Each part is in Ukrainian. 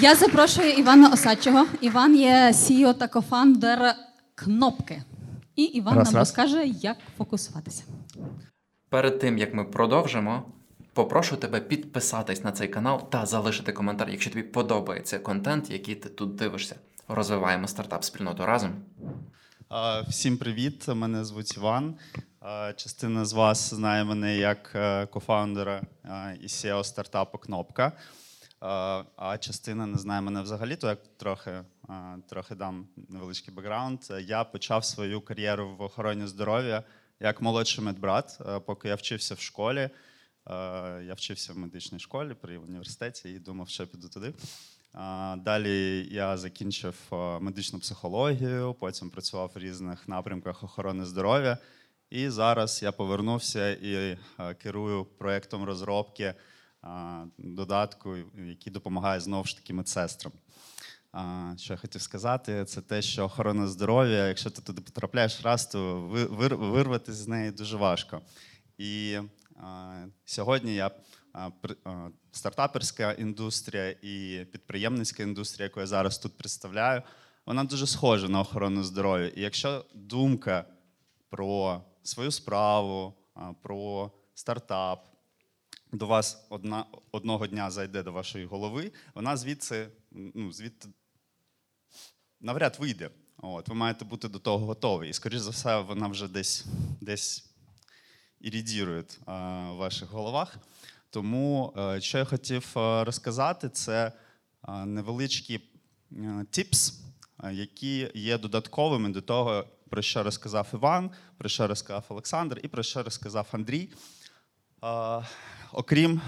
Я запрошую Івана Осадчого. Іван є CEO та кофаундер кнопки. І Іван Раз, нам раз. розкаже, як фокусуватися. Перед тим як ми продовжимо, попрошу тебе підписатись на цей канал та залишити коментар, якщо тобі подобається контент, який ти тут дивишся. Розвиваємо стартап спільноту разом. Всім привіт! Мене звуть Іван. Частина з вас знає мене як е, кофаундера і SEO стартапу Кнопка. А, частина не знає мене взагалі, то я трохи, трохи дам невеличкий бекграунд. Я почав свою кар'єру в охороні здоров'я як молодший медбрат, е, поки я вчився в школі. Е, Я вчився в медичній школі при університеті і думав, що піду туди. Далі я закінчив е, медичну психологію, потім працював в різних напрямках охорони здоров'я. І зараз я повернувся і е, керую проєктом розробки е, додатку, який допомагає знову ж таки медсестрам. Що я хотів сказати, це те, що охорона здоров'я, якщо ти туди потрапляєш раз, то ви- вирватися з неї дуже важко. І сьогодні я стартаперська індустрія і підприємницька індустрія, яку я зараз тут представляю, вона дуже схожа на охорону здоров'я. І якщо думка про свою справу, про стартап до вас одна, одного дня зайде до вашої голови, вона звідси, ну, звідти навряд вийде. От, ви маєте бути до того готові. І, скоріш за все, вона вже десь, десь іридірує а, в ваших головах. Тому, е, що я хотів е, розказати, це е, невеличкі е, тіпс, е, які є додатковими до того, про що розказав Іван, про що розказав Олександр і про що розказав Андрій. Окрім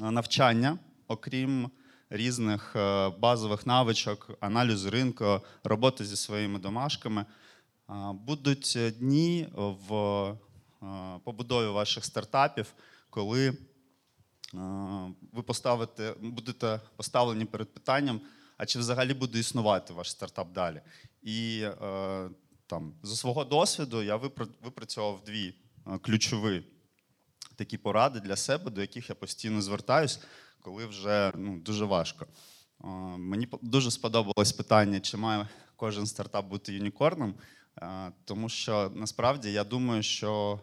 е, навчання, окрім різних е, базових навичок, аналізу ринку, роботи зі своїми домашками, е, будуть дні в побудові ваших стартапів, коли ви поставите, будете поставлені перед питанням, а чи взагалі буде існувати ваш стартап далі. І там, зі свого досвіду я випрацьовував дві ключові такі поради для себе, до яких я постійно звертаюсь, коли вже ну, дуже важко. Е, Мені дуже сподобалось питання, чи має кожен стартап бути юнікорном, Е, тому що насправді я думаю, що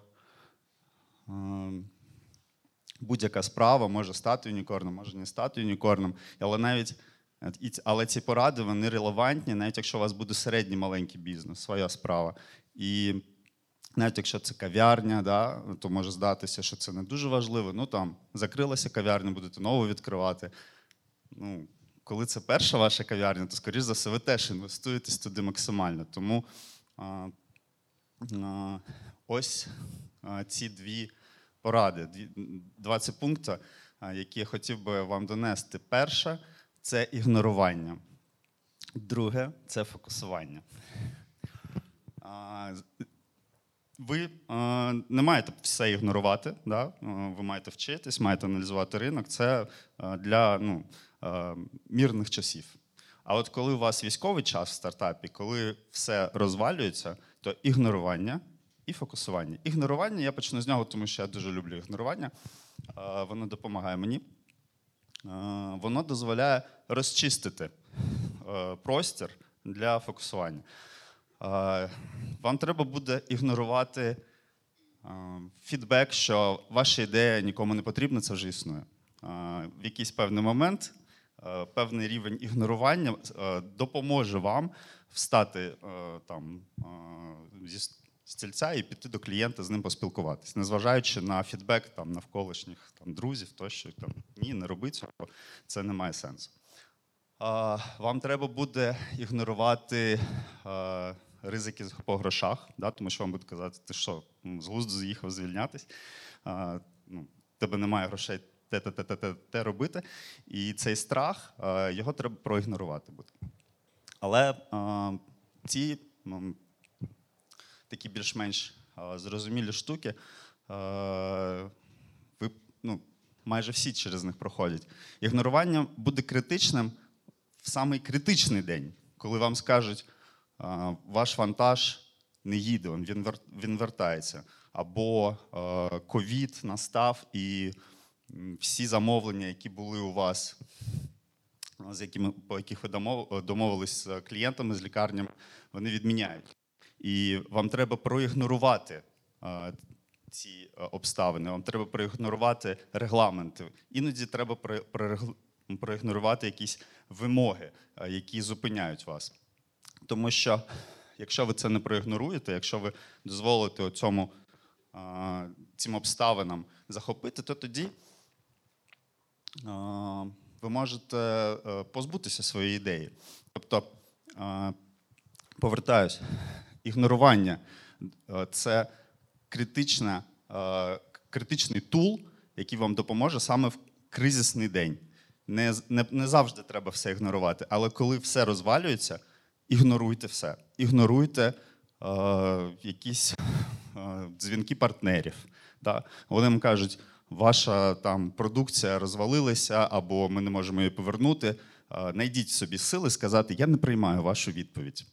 е, будь-яка справа може стати юнікорном, може не стати юнікорном, але навіть але ці поради вони релевантні, навіть якщо у вас буде середній маленький бізнес, своя справа. І навіть якщо це кав'ярня, да, то може здатися, що це не дуже важливо. Ну там закрилася кав'ярня, будете нову відкривати. Ну, коли це перша ваша кав'ярня, то, скоріш за все, ви теж інвестуєтесь туди максимально. Тому а, а, ось а, ці дві поради, дві, два ці пункти, які я хотів би вам донести. Перше це ігнорування. Друге це фокусування. Ви е, не маєте все ігнорувати, да? Е, ви маєте вчитись, маєте аналізувати ринок. Це е, для ну, мірних часів. А от коли у вас військовий час в стартапі, коли все розвалюється, то ігнорування і фокусування. Ігнорування я почну з нього, тому що я дуже люблю ігнорування. Воно допомагає мені. Воно дозволяє розчистити простір для фокусування. Вам треба буде ігнорувати фідбек, що ваша ідея нікому не потрібна, це вже існує. В якийсь певний момент певний рівень ігнорування допоможе вам встати там зі стільця і піти до клієнта з ним поспілкуватись, незважаючи на фідбек там навколишніх там друзів, тощо там ні, не роби цього, це не має сенсу. Вам треба буде ігнорувати ризики по грошах, да, тому що вам будуть казати, ти що, з глузду з'їхав звільнятись, а, ну, тебе немає грошей те, те, те, те, те, те робити. І цей страх, його треба проігнорувати буде. Але ці м, такі більш-менш зрозумілі штуки, ви ну, майже всі через них проходять. Ігнорування буде критичним в самий критичний день, коли вам скажуть, ваш вантаж не їде, він, вертається. Або е, ковід настав і всі замовлення, які були у вас з якими, по яких ви домовились з клієнтами, з лікарнями, вони відміняють. І вам треба проігнорувати е, ці е, обставини, вам треба проігнорувати регламенти. Іноді треба про- проігнорувати якісь вимоги, які зупиняють вас. Тому що якщо ви це не проігноруєте, якщо ви дозволите цьому, цим обставинам захопити, то тоді ви можете е, позбутися своєї ідеї. Тобто, повертаюсь, ігнорування е, це критична, е, критичний тул, який вам допоможе саме в кризисний день. Не, не, не завжди треба все ігнорувати, але коли все розвалюється, ігноруйте все. Ігноруйте е, якісь е, дзвінки партнерів. Да? Вони вам кажуть, ваша там продукція розвалилася, або ми не можемо її повернути. Е, Найдіть собі сили сказати, я не приймаю вашу відповідь.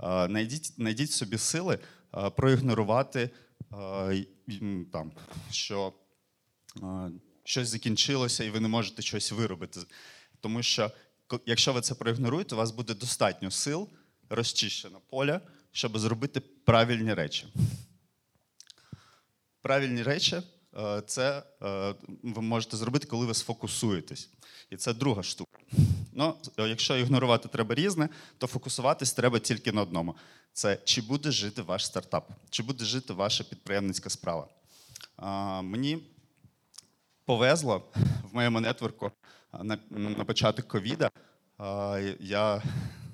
Е, Найдіть, найдіть собі сили е, проігнорувати, е, там, що е, щось закінчилося і ви не можете щось виробити. Тому що якщо ви це проігноруєте, у вас буде достатньо сил, розчищено поля, щоб зробити правильні речі. Правильні речі е, це е, ви можете зробити, коли ви сфокусуєтесь. І це друга штука. Ну, е, якщо ігнорувати треба різне, то фокусуватись треба тільки на одному: це чи буде жити ваш стартап, чи буде жити ваша підприємницька справа. Мені повезло в моєму нетворку на початок ковіда. Я,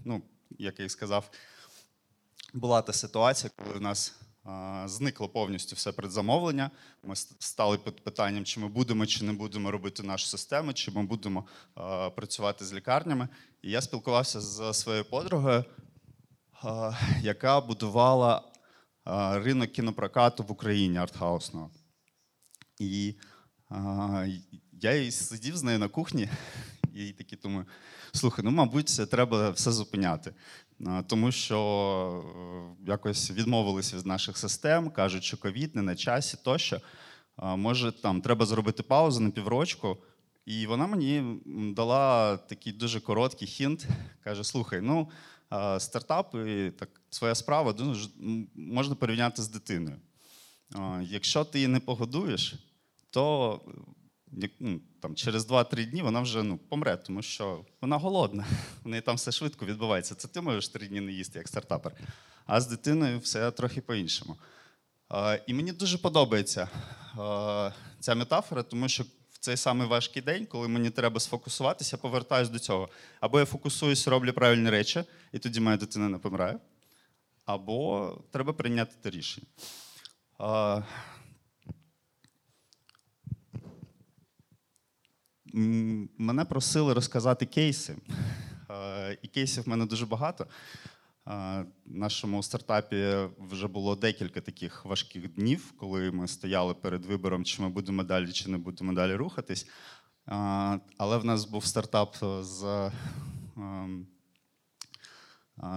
ну, як я і сказав, була та ситуація, коли в нас зникло повністю все предзамовлення. Ми стали під питанням, чи ми будемо чи не будемо робити нашу систему, чи ми будемо працювати з лікарнями. І я спілкувався з своєю подругою, яка будувала ринок кінопрокату в Україні артхаусного. І я сидів з нею на кухні і такий думаю: слухай, ну, мабуть, треба все зупиняти. Тому що е, якось відмовилися від наших систем, кажуть, що ковід не на часі тощо. Може, там треба зробити паузу на піврочку. І вона мені дала такий дуже короткий хінт. Каже: слухай, ну стартапи, так своя справа можна порівняти з дитиною. Якщо ти її не погодуєш, то ну, там, через 2-3 дні вона вже ну, помре, тому що вона голодна. В неї там все швидко відбувається. Це ти можеш 3 дні не їсти як стартапер. А з дитиною все трохи по-іншому. А, І мені дуже подобається а, ця метафора, тому що в цей самий важкий день, коли мені треба сфокусуватися, я повертаюся до цього. Або я фокусуюсь, роблю правильні речі, і тоді моя дитина не помирає, або треба прийняти те рішення. А, Мене просили розказати кейси. Е, І кейсів в мене дуже багато. Е, В нашому стартапі вже було декілька таких важких днів, коли ми стояли перед вибором, чи ми будемо далі, чи не будемо далі рухатись. Е, Але в нас був стартап з, ем,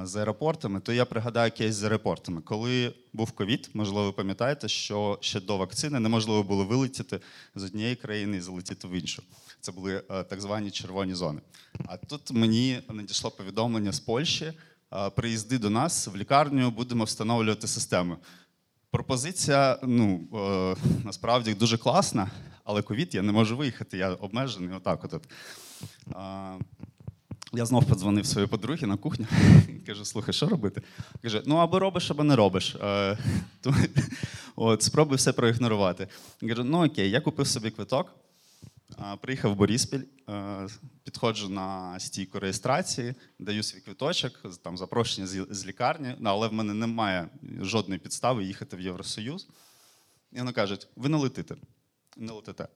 з аеропортами, то я пригадаю кейс з аеропортами. Коли був ковід, можливо, ви пам'ятаєте, що ще до вакцини неможливо було вилетіти з однієї країни і залетіти в іншу. Це були е, так звані червоні зони. А тут мені надійшло повідомлення з Польщі: е, приїзди до нас в лікарню, будемо встановлювати систему. Пропозиція, ну е, насправді дуже класна, але ковід я не можу виїхати, я обмежений. Отак, от. Я знов подзвонив своїй подругі на кухню. Кажу, слухай, що робити? Каже: ну або робиш, або не робиш. Е, От, спробуй все проігнорувати. Я кажу, ну окей, я купив собі квиток, приїхав в Боріспіль, е, підходжу на стійку реєстрації, даю свій квиточок, там запрошення з, з лікарні, ну, але в мене немає жодної підстави їхати в Євросоюз. І вони кажуть, ви не летите. Не летите.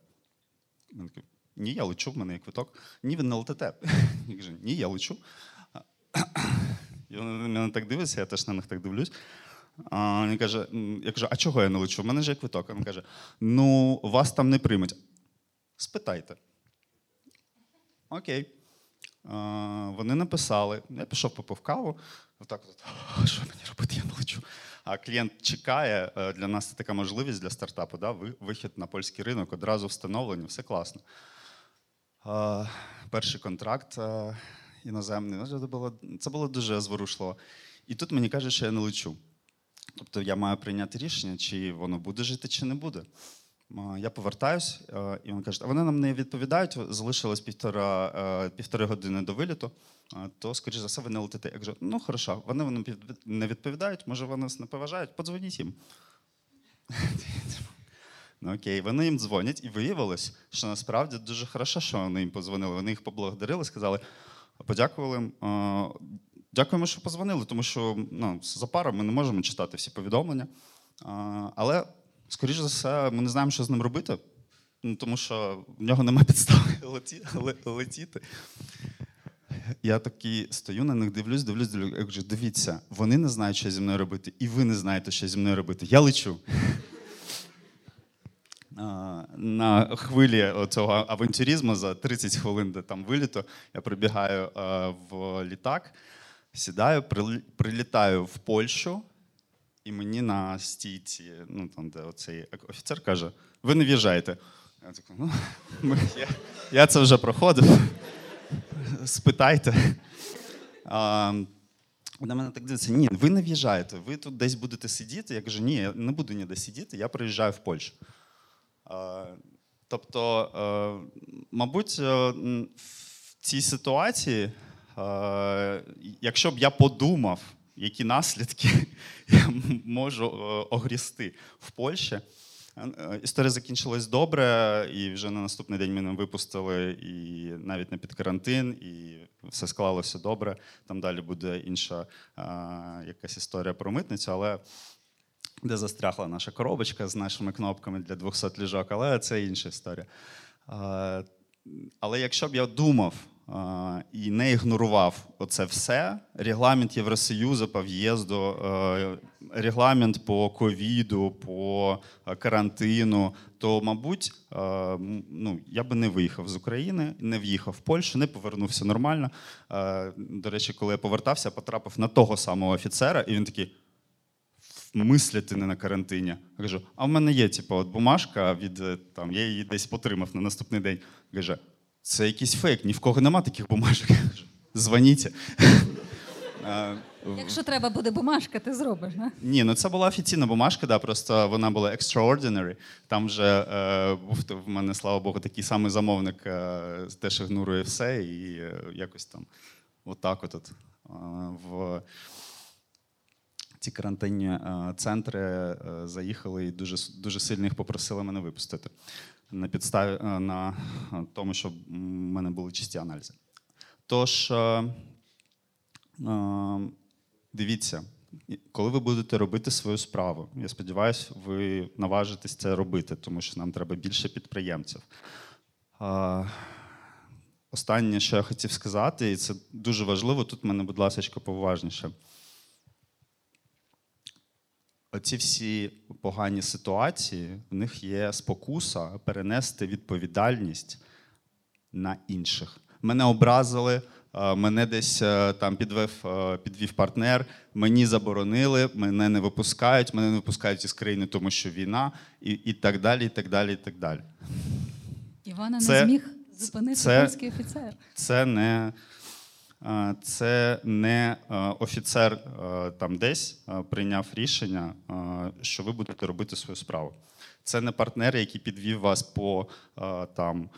Ні, я лечу, в мене є квиток. Ні, ви не летите. Я кажу, ні, я лечу. І мене так дивляться, я теж на них так дивлюсь. Він каже, я кажу, а чого я не лечу? У мене ж є квиток. Він каже: ну, вас там не приймуть. Спитайте. Окей. Вони написали. Я пішов попив каву. Отак, от, що мені робити? Я не лечу. А клієнт чекає. Е, Для нас це така можливість для стартапу. Да? Вихід на польський ринок, одразу встановлення, все класно. Перший контракт іноземний. Ну, Це було, це було дуже зворушливо. І тут мені кажуть, що я не лечу. Тобто я маю прийняти рішення, чи воно буде жити, чи не буде. Я повертаюсь, і він каже, а вони нам не відповідають, залишилось півтора, півтори години до виліту, то, скоріш за все, ви не летите. Я кажу, ну хорошо, вони вам не відповідають, може, вони нас не поважають, подзвоніть їм. Ну окей, вони їм дзвонять, і виявилось, що насправді дуже хорошо, що вони їм подзвонили. Вони їх поблагодарили, сказали, подякували. «Е, Дякуємо, що позвонили, тому що ну, за пару ми не можемо читати всі повідомлення. Але, скоріш за все, ми не знаємо, що з ним робити, ну, тому що в нього немає підстави летіти. Я такий стою на них, дивлюсь, дивлюсь, дивлюсь. Я кажу, дивіться, вони не знають, що зі мною робити, і ви не знаєте, що зі мною робити. Я лечу. На хвилі цього авантюризму за 30 хвилин до там виліту я прибігаю в літак, сідаю, прилітаю в Польщу, і мені на стійці, ну там, де оцей офіцер каже: ви не в'їжджаєте. Я такий, ну, я, я це вже проходив. Спитайте. А, на мене так дивиться, ні, ви не в'їжджаєте, ви тут десь будете сидіти. Я кажу, ні, я не буду ніде сидіти, я приїжджаю в Польщу. Е, Тобто, е, мабуть, е, в цій ситуації, якщо б я подумав, які наслідки я можу огрісти в Польщі, історія закінчилась добре, і вже на наступний день мене випустили і навіть не під карантин, і все склалося добре. Там далі буде інша якась історія про митницю, але де застрягла наша коробочка з нашими кнопками для 200 ліжок, але це інша історія. Але якщо б я думав і не ігнорував оце все, регламент Євросоюзу по в'їзду, регламент по ковіду, по карантину, то, мабуть, ну, я би не виїхав з України, не в'їхав в Польщу, не повернувся нормально. До речі, коли я повертався, потрапив на того самого офіцера, і він такий мислити не на карантині. Я кажу, а в мене є типу, от бумажка від е, там, я її десь потримав на наступний день. Каже, це якийсь фейк, ні в кого нема таких бумажок. Я кажу, Дзвоніть. Е, Якщо треба буде бумажка, ти зробиш. Не? ні, ну це була офіційна бумажка, да, просто вона була extraordinary. Там вже е, був в мене, слава Богу, такий самий замовник, е, теж ігнорує все, і е, якось там отак от, от е, в ці карантинні е, центри е, заїхали і дуже, дуже сильно їх попросили мене випустити на підставі е, на тому, щоб в мене були чисті аналізи. Тож. Дивіться, коли ви будете робити свою справу, я сподіваюся, ви наважитесь це робити, тому що нам треба більше підприємців. Останнє, що я хотів сказати, і це дуже важливо, тут мене, будь ласка, поважніше. Оці всі погані ситуації, в них є спокуса перенести відповідальність на інших. Мене образили, е, мене десь е, там підвів, е, підвів партнер, мені заборонили, мене не випускають, мене не випускають із країни, тому що війна, і, і так далі. і так далі, і так далі. Івана Це- не зміг зупинити польський офіцер. Це не, це не офіцер там десь прийняв рішення, що ви будете робити свою справу. Це не партнер, який підвів вас по там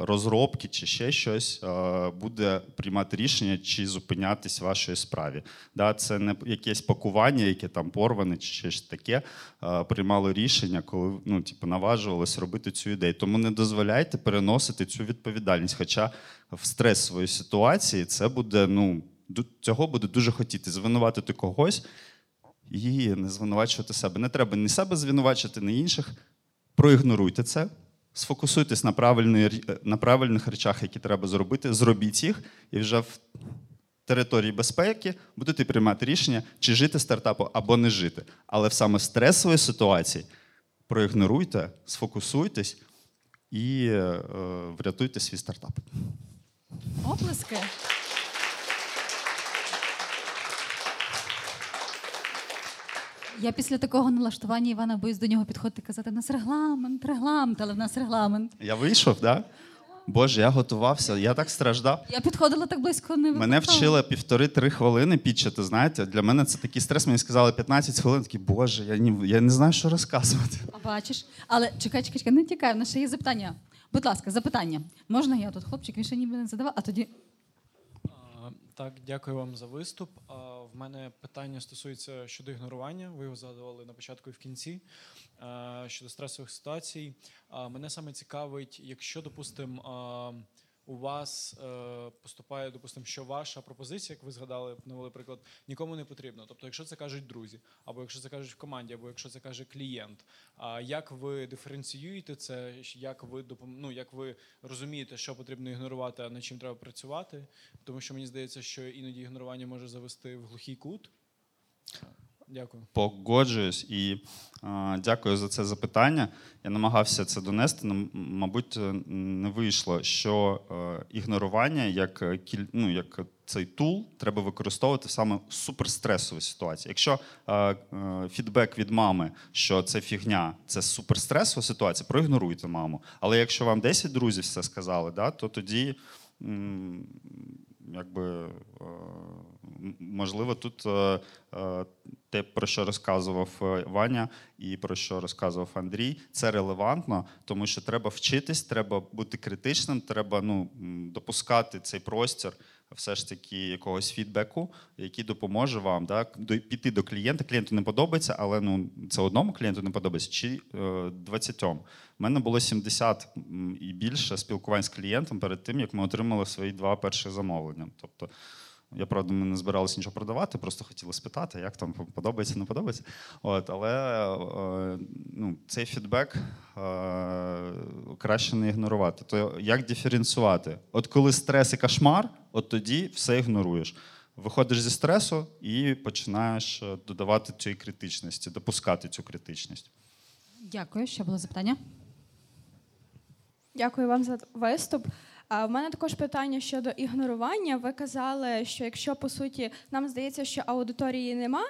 розробки чи ще щось, буде приймати рішення, чи зупинятись в вашій справі. Це не якесь пакування, яке там порване, чи щось таке. Приймало рішення, коли ну, типу, наважувалось робити цю ідею. Тому не дозволяйте переносити цю відповідальність. Хоча в стресовій ситуації це буде, ну, цього буде дуже хотіти звинуватити когось і не звинувачувати себе. Не треба ні себе звинувачити, ні інших. Проігноруйте це, сфокусуйтесь на, правильної, рі- на правильних речах, які треба зробити, зробіть їх, і вже в території безпеки будете приймати рішення, чи жити стартапу або не жити. Але в саме стресовій ситуації проігноруйте, сфокусуйтесь і е, врятуйте свій стартап. Оплески. Я після такого налаштування Івана боюсь до нього підходити і казати: нас регламент, регламент, але в нас регламент. Я вийшов, так? Да? Боже, я готувався, я так страждав. Я підходила так близько, не Мене викликала. вчили півтори-три хвилини підчити. Знаєте, для мене це такий стрес. Мені сказали 15 хвилин. Такий, Боже, я ні, я не знаю, що розказувати. А бачиш. Але чекай, чекай, чекай, не тікай, в нас ще є запитання. Будь ласка, запитання. Можна я тут хлопчик, він ще ніби не задавав, а тоді. А, Так, дякую вам за виступ. Мене питання стосується щодо ігнорування. Ви його згадували на початку і в кінці. Щодо стресових ситуацій. А, Мене саме цікавить, якщо, допустимо, у вас е, поступає, допустимо, що ваша пропозиція, як ви згадали, навели приклад, нікому не потрібно. Тобто, якщо це кажуть друзі, або якщо це кажуть в команді, або якщо це каже клієнт, а як ви диференціюєте це? Як ви допом... ну, як ви розумієте, що потрібно ігнорувати, а над чим треба працювати? Тому що мені здається, що іноді ігнорування може завести в глухий кут. Дякую. Погоджуюсь і е, дякую за це запитання. Я намагався це донести. мабуть, е, не вийшло, що е, ігнорування як, е, ну, як цей тул треба використовувати саме в суперстресовій ситуації. Якщо е, е, фідбек від мами, що це фігня, це суперстресова ситуація, проігноруйте маму. Але якщо вам 10 друзів все сказали, да, то тоді. Якби е, можливо, тут е, е, те, про що розказував Ваня, і про що розказував Андрій, це релевантно, тому що треба вчитись, треба бути критичним, треба ну, допускати цей простір все ж таки якогось фідбеку, який допоможе вам да, піти до клієнта. Клієнту не подобається, але ну, це одному клієнту не подобається, чи е, 20. У мене було 70 і більше спілкувань з клієнтом перед тим, як ми отримали свої два перші замовлення. Тобто, я правда, ми не збиралися нічого продавати, просто хотіли спитати, як там подобається, не подобається. От, але е, ну, цей фідбек е, краще не ігнорувати. То як диференціювати? От коли стрес і кошмар, от тоді все ігноруєш. Виходиш зі стресу і починаєш е, додавати цієї критичності, допускати цю критичність. Дякую. Ще було запитання. Дякую вам за виступ. А в мене також питання щодо ігнорування. Ви казали, що якщо по суті нам здається, що аудиторії нема,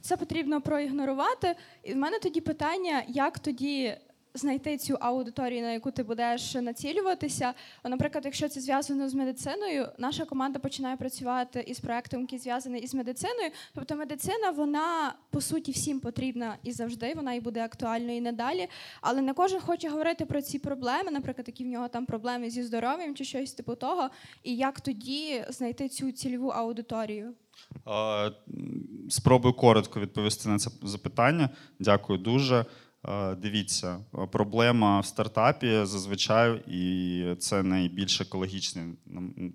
це потрібно проігнорувати. І в мене тоді питання, як тоді знайти цю аудиторію, на яку ти будеш націлюватися. Наприклад, якщо це зв'язано з медициною, наша команда починає працювати із проектом, який зв'язаний із медициною. Тобто медицина, вона по суті всім потрібна і завжди, вона і буде актуальною і надалі. Але не кожен хоче говорити про ці проблеми, наприклад, які в нього там проблеми зі здоров'ям чи щось типу того. І як тоді знайти цю цільову аудиторію? Спробую коротко відповісти на це запитання. Дякую дуже. Е, Дивіться, проблема в стартапі зазвичай, і це найбільш екологічний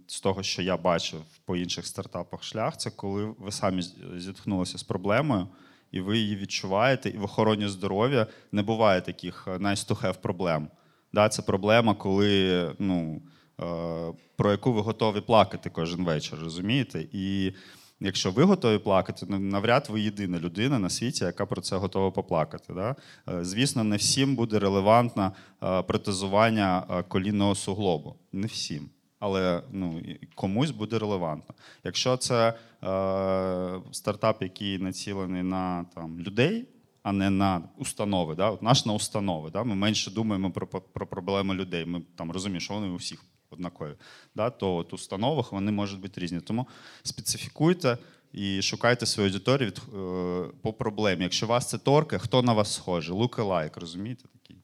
з того, що я бачив по інших стартапах шлях. Це коли ви самі зіткнулися з проблемою, і ви її відчуваєте, і в охороні здоров'я не буває таких е, nice to have проблем. Да, це проблема, коли ну, е, про яку ви готові плакати кожен вечір, розумієте? І якщо ви готові плакати, ну, навряд ви єдина людина на світі, яка про це готова поплакати. Да? Е, Звісно, не всім буде релевантно е, протезування е, колінного суглобу. Не всім. Але ну, комусь буде релевантно. Якщо це е, стартап, який націлений на там, людей, а не на установи. Да? От наш на установи. Да? Ми менше думаємо про, про проблеми людей. Ми там розуміємо, що вони у всіх однакові. Да? То от у установах вони можуть бути різні. Тому специфікуйте і шукайте свою аудиторію від, е, по проблемі. Якщо вас це торкає, хто на вас схожий? Look alike, розумієте? Такий.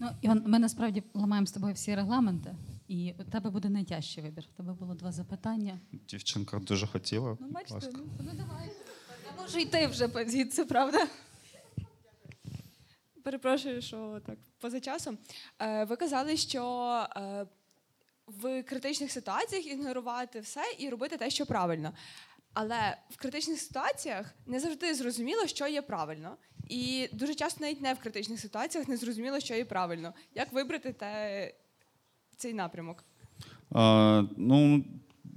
Ну, Іван, ми насправді ламаємо з тобою всі регламенти, і у тебе буде найтяжчий вибір. У тебе було два запитання. Дівчинка дуже хотіла. Ну, бачите, ласка. ну, ну давай. Я можу йти вже звідси, правда? Перепрошую, що так поза часом. Е, ви казали, що е, в критичних ситуаціях ігнорувати все і робити те, що правильно. Але в критичних ситуаціях не завжди зрозуміло, що є правильно. І дуже часто навіть не в критичних ситуаціях не зрозуміло, що є правильно. Як вибрати те, цей напрямок? А, ну,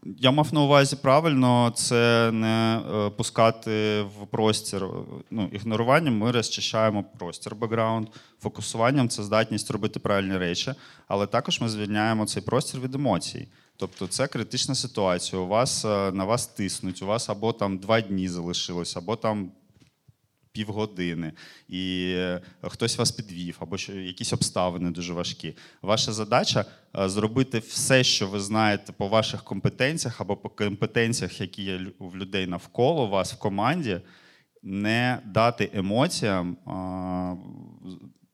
я мав на увазі правильно, це не е, пускати в простір. Ну, ігноруванням ми розчищаємо простір бекграунд. Фокусуванням це здатність робити правильні речі, але також ми звільняємо цей простір від емоцій. Тобто це критична ситуація. У вас е, на вас тиснуть, у вас або там два дні залишилось, або там півгодини, і е, хтось вас підвів, або якісь обставини дуже важкі. Ваша задача е, зробити все, що ви знаєте по ваших компетенціях або по компетенціях, які є в людей навколо вас в команді, не дати емоціям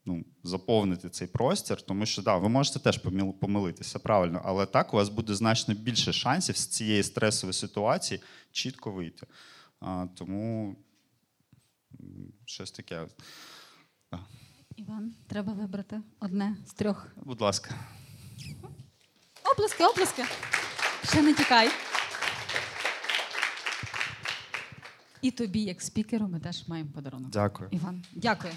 ну, заповнити цей простір, тому що да, ви можете теж помилитися, правильно, але так у вас буде значно більше шансів з цієї стресової ситуації чітко вийти. А, тому щось таке. Іван, треба вибрати одне з трьох. Будь ласка. Оплески, оплески. Ще не тікай. І тобі, як спікеру, ми теж маємо подарунок. Дякую. Іван, дякую.